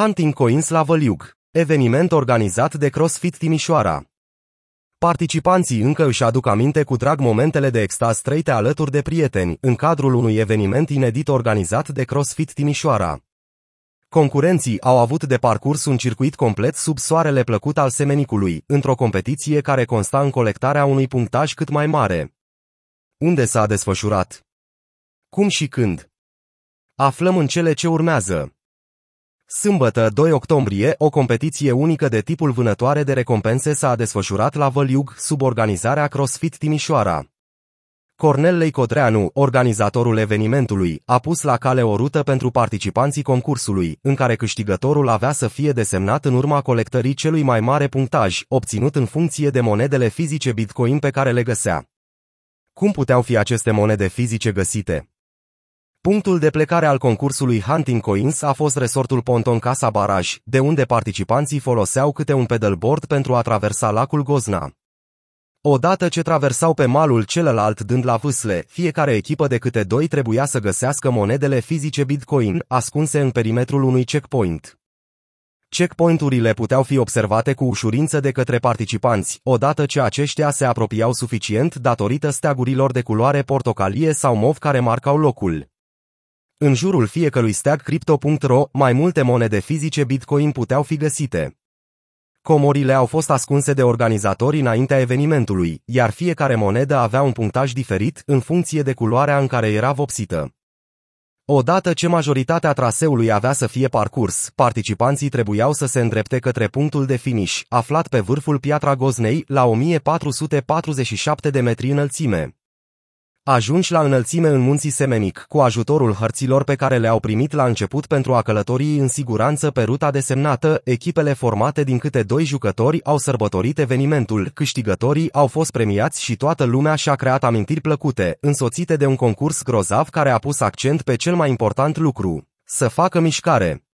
Hunting Coins la Văliug, eveniment organizat de CrossFit Timișoara. Participanții încă își aduc aminte cu drag momentele de extaz trăite alături de prieteni, în cadrul unui eveniment inedit organizat de CrossFit Timișoara. Concurenții au avut de parcurs un circuit complet sub soarele plăcut al semenicului, într-o competiție care consta în colectarea unui punctaj cât mai mare. Unde s-a desfășurat? Cum și când? Aflăm în cele ce urmează. Sâmbătă, 2 octombrie, o competiție unică de tipul vânătoare de recompense s-a desfășurat la Văliug, sub organizarea CrossFit Timișoara. Cornel Leicotreanu, organizatorul evenimentului, a pus la cale o rută pentru participanții concursului, în care câștigătorul avea să fie desemnat în urma colectării celui mai mare punctaj, obținut în funcție de monedele fizice Bitcoin pe care le găsea. Cum puteau fi aceste monede fizice găsite? Punctul de plecare al concursului Hunting Coins a fost resortul Ponton Casa Baraj, de unde participanții foloseau câte un pedalboard pentru a traversa lacul Gozna. Odată ce traversau pe malul celălalt dând la vâsle, fiecare echipă de câte doi trebuia să găsească monedele fizice Bitcoin, ascunse în perimetrul unui checkpoint. Checkpointurile puteau fi observate cu ușurință de către participanți, odată ce aceștia se apropiau suficient datorită steagurilor de culoare portocalie sau mov care marcau locul. În jurul fiecărui steag Crypto.ro, mai multe monede fizice Bitcoin puteau fi găsite. Comorile au fost ascunse de organizatori înaintea evenimentului, iar fiecare monedă avea un punctaj diferit în funcție de culoarea în care era vopsită. Odată ce majoritatea traseului avea să fie parcurs, participanții trebuiau să se îndrepte către punctul de finish, aflat pe vârful Piatra Goznei, la 1447 de metri înălțime. Ajungi la înălțime în munții Semenic, cu ajutorul hărților pe care le-au primit la început pentru a călători în siguranță pe ruta desemnată, echipele formate din câte doi jucători au sărbătorit evenimentul, câștigătorii au fost premiați și toată lumea și-a creat amintiri plăcute, însoțite de un concurs grozav care a pus accent pe cel mai important lucru, să facă mișcare.